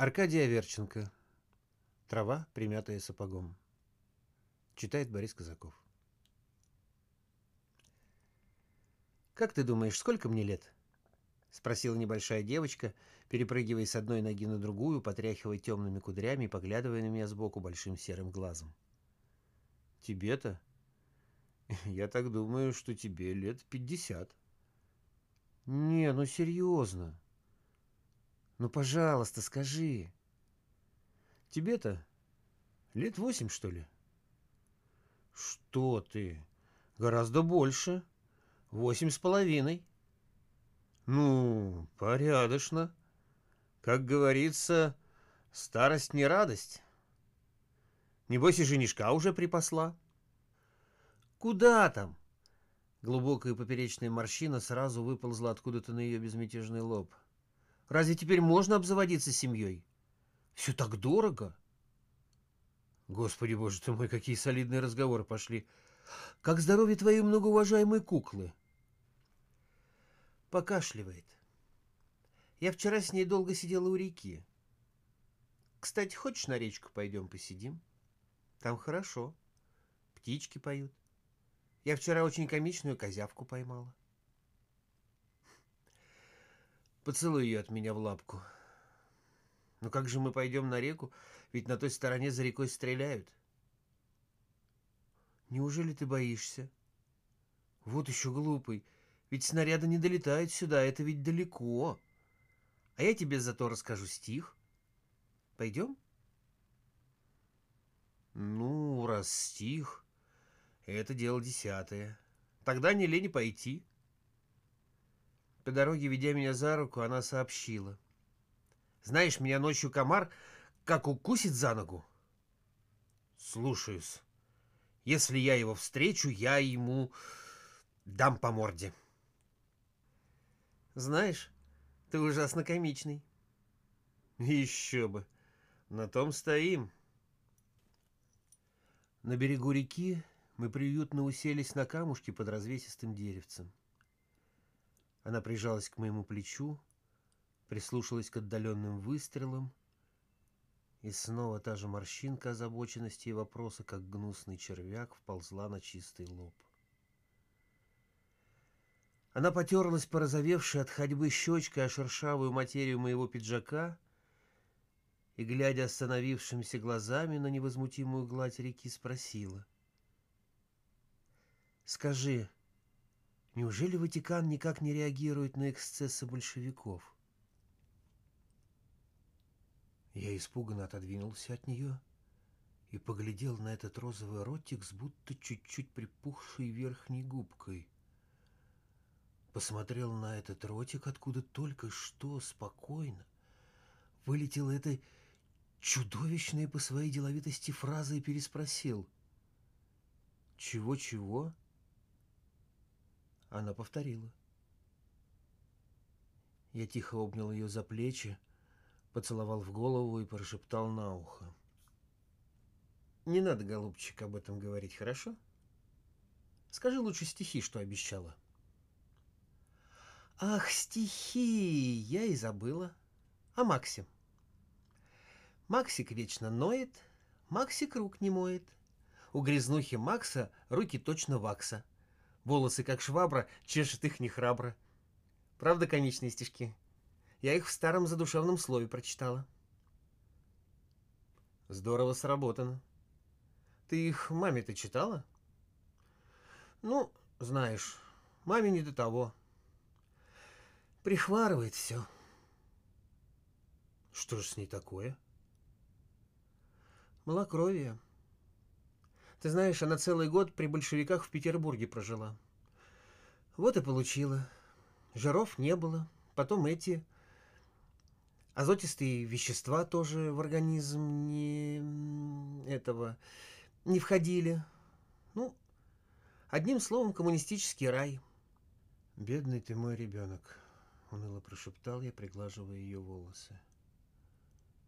Аркадий Аверченко. Трава, примятая сапогом. Читает Борис Казаков. «Как ты думаешь, сколько мне лет?» — спросила небольшая девочка, перепрыгивая с одной ноги на другую, потряхивая темными кудрями и поглядывая на меня сбоку большим серым глазом. «Тебе-то? Я так думаю, что тебе лет пятьдесят». «Не, ну серьезно. Ну, пожалуйста, скажи. Тебе-то лет восемь, что ли?» «Что ты? Гораздо больше. Восемь с половиной». «Ну, порядочно. Как говорится, старость не радость. Небось и женишка уже припасла». «Куда там?» Глубокая поперечная морщина сразу выползла откуда-то на ее безмятежный лоб. «Разве теперь можно обзаводиться семьей? Все так дорого!» Господи боже ты мой, какие солидные разговоры пошли. Как здоровье твоей многоуважаемой куклы? Покашливает. Я вчера с ней долго сидела у реки. Кстати, хочешь на речку пойдем посидим? Там хорошо. Птички поют. Я вчера очень комичную козявку поймала. Поцелуй ее от меня в лапку. Ну как же мы пойдем на реку, ведь на той стороне за рекой стреляют. Неужели ты боишься? Вот еще глупый, ведь снаряды не долетают сюда, это ведь далеко. А я тебе зато расскажу стих. Пойдем? Ну, раз стих... Это дело десятое. Тогда не лень пойти. По дороге, ведя меня за руку, она сообщила. Знаешь, меня ночью комар как укусит за ногу. Слушаюсь. Если я его встречу, я ему дам по морде. Знаешь, ты ужасно комичный. Еще бы. На том стоим. На берегу реки мы приютно уселись на камушке под развесистым деревцем. Она прижалась к моему плечу, прислушалась к отдаленным выстрелам, и снова та же морщинка озабоченности и вопроса, как гнусный червяк, вползла на чистый лоб. Она потерлась порозовевшей от ходьбы щечкой о шершавую материю моего пиджака и, глядя остановившимися глазами на невозмутимую гладь реки, спросила. Скажи, неужели Ватикан никак не реагирует на эксцессы большевиков? Я испуганно отодвинулся от нее и поглядел на этот розовый ротик с будто чуть-чуть припухшей верхней губкой. Посмотрел на этот ротик, откуда только что спокойно вылетела эта чудовищная по своей деловитости фраза и переспросил. «Чего-чего?» Она повторила. Я тихо обнял ее за плечи, поцеловал в голову и прошептал на ухо. «Не надо, голубчик, об этом говорить, хорошо? Скажи лучше стихи, что обещала». «Ах, стихи! Я и забыла. А Максим?» Максик вечно ноет, Максик рук не моет. У грязнухи Макса руки точно вакса. Волосы, как швабра, чешет их нехрабро. Правда, конечные стишки? Я их в старом задушевном слове прочитала. Здорово сработано. Ты их маме-то читала? Ну, знаешь, маме не до того. Прихварывает все. Что же с ней такое? Малокровие. Ты знаешь, она целый год при большевиках в Петербурге прожила. Вот и получила. Жиров не было. Потом эти азотистые вещества тоже в организм не этого не входили. Ну, одним словом, коммунистический рай. Бедный ты мой ребенок, уныло прошептал я, приглаживая ее волосы.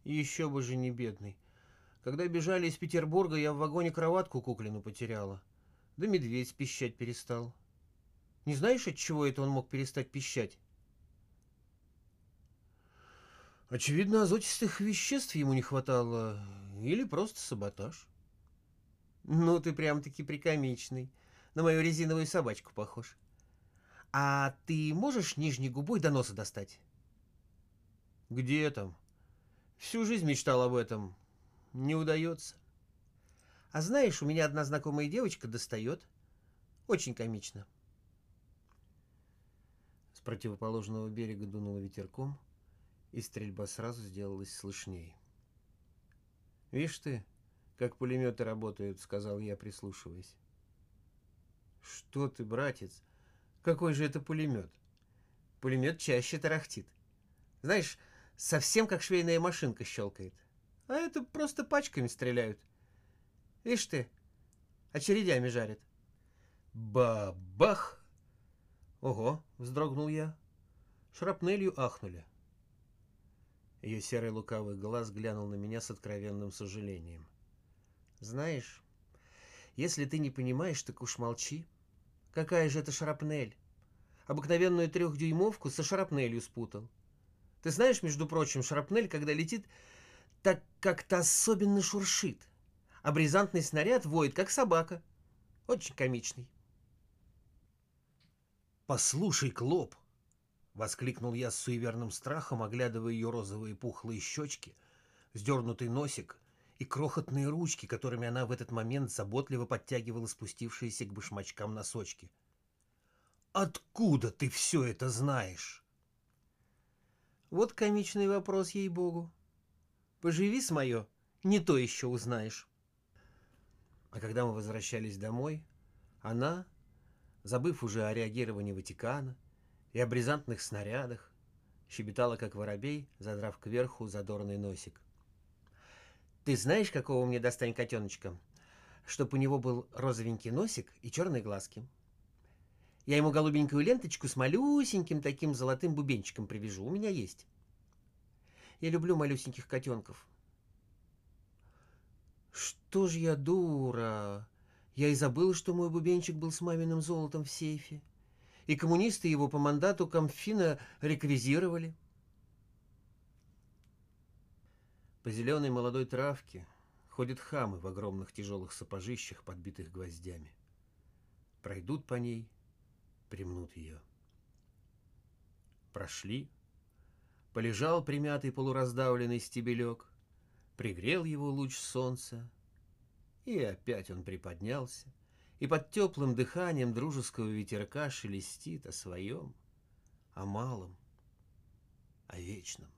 еще бы же не бедный. Когда бежали из Петербурга, я в вагоне кроватку куклину потеряла. Да медведь пищать перестал. Не знаешь, от чего это он мог перестать пищать? Очевидно, азотистых веществ ему не хватало, или просто саботаж. Ну, ты прям-таки прикомичный. На мою резиновую собачку похож. А ты можешь нижней губой до носа достать? Где там? Всю жизнь мечтал об этом. Не удается. А знаешь, у меня одна знакомая девочка достает. Очень комично. С противоположного берега дунуло ветерком, и стрельба сразу сделалась слышней. «Вишь ты, как пулеметы работают», — сказал я, прислушиваясь. «Что ты, братец? Какой же это пулемет?» «Пулемет чаще тарахтит. Знаешь, совсем как швейная машинка щелкает. А это просто пачками стреляют. Ишь ты, очередями жарят». «Ба-бах!» «Ого!» — вздрогнул я. Шрапнелью ахнули. Ее серый лукавый глаз глянул на меня с откровенным сожалением. «Знаешь, если ты не понимаешь, так уж молчи. Какая же это шрапнель? Обыкновенную трехдюймовку со шрапнелью спутал. Ты знаешь, между прочим, шрапнель, когда летит, так как-то особенно шуршит. А бризантный снаряд воет, как собака. Очень комичный». «Послушай, Клоп!» — воскликнул я с суеверным страхом, оглядывая ее розовые пухлые щечки, вздернутый носик и крохотные ручки, которыми она в этот момент заботливо подтягивала спустившиеся к башмачкам носочки. «Откуда ты все это знаешь?» Вот комичный вопрос, ей-богу. Поживи с мое, не то еще узнаешь. А когда мы возвращались домой, она, забыв уже о реагировании Ватикана, и о бризантных снарядах, щебетала, как воробей, задрав кверху задорный носик. «Ты знаешь, какого мне достань котеночка? Чтоб у него был розовенький носик и черные глазки. Я ему голубенькую ленточку с малюсеньким таким золотым бубенчиком привяжу. У меня есть. Я люблю малюсеньких котенков». «Что ж я дура! Я и забыла, что мой бубенчик был с маминым золотом в сейфе и коммунисты его по мандату Камфина реквизировали. По зеленой молодой травке ходят хамы в огромных тяжелых сапожищах, подбитых гвоздями. Пройдут по ней, примнут ее. Прошли, полежал примятый полураздавленный стебелек, пригрел его луч солнца, и опять он приподнялся, и под теплым дыханием дружеского ветерка шелестит о своем, о малом, о вечном.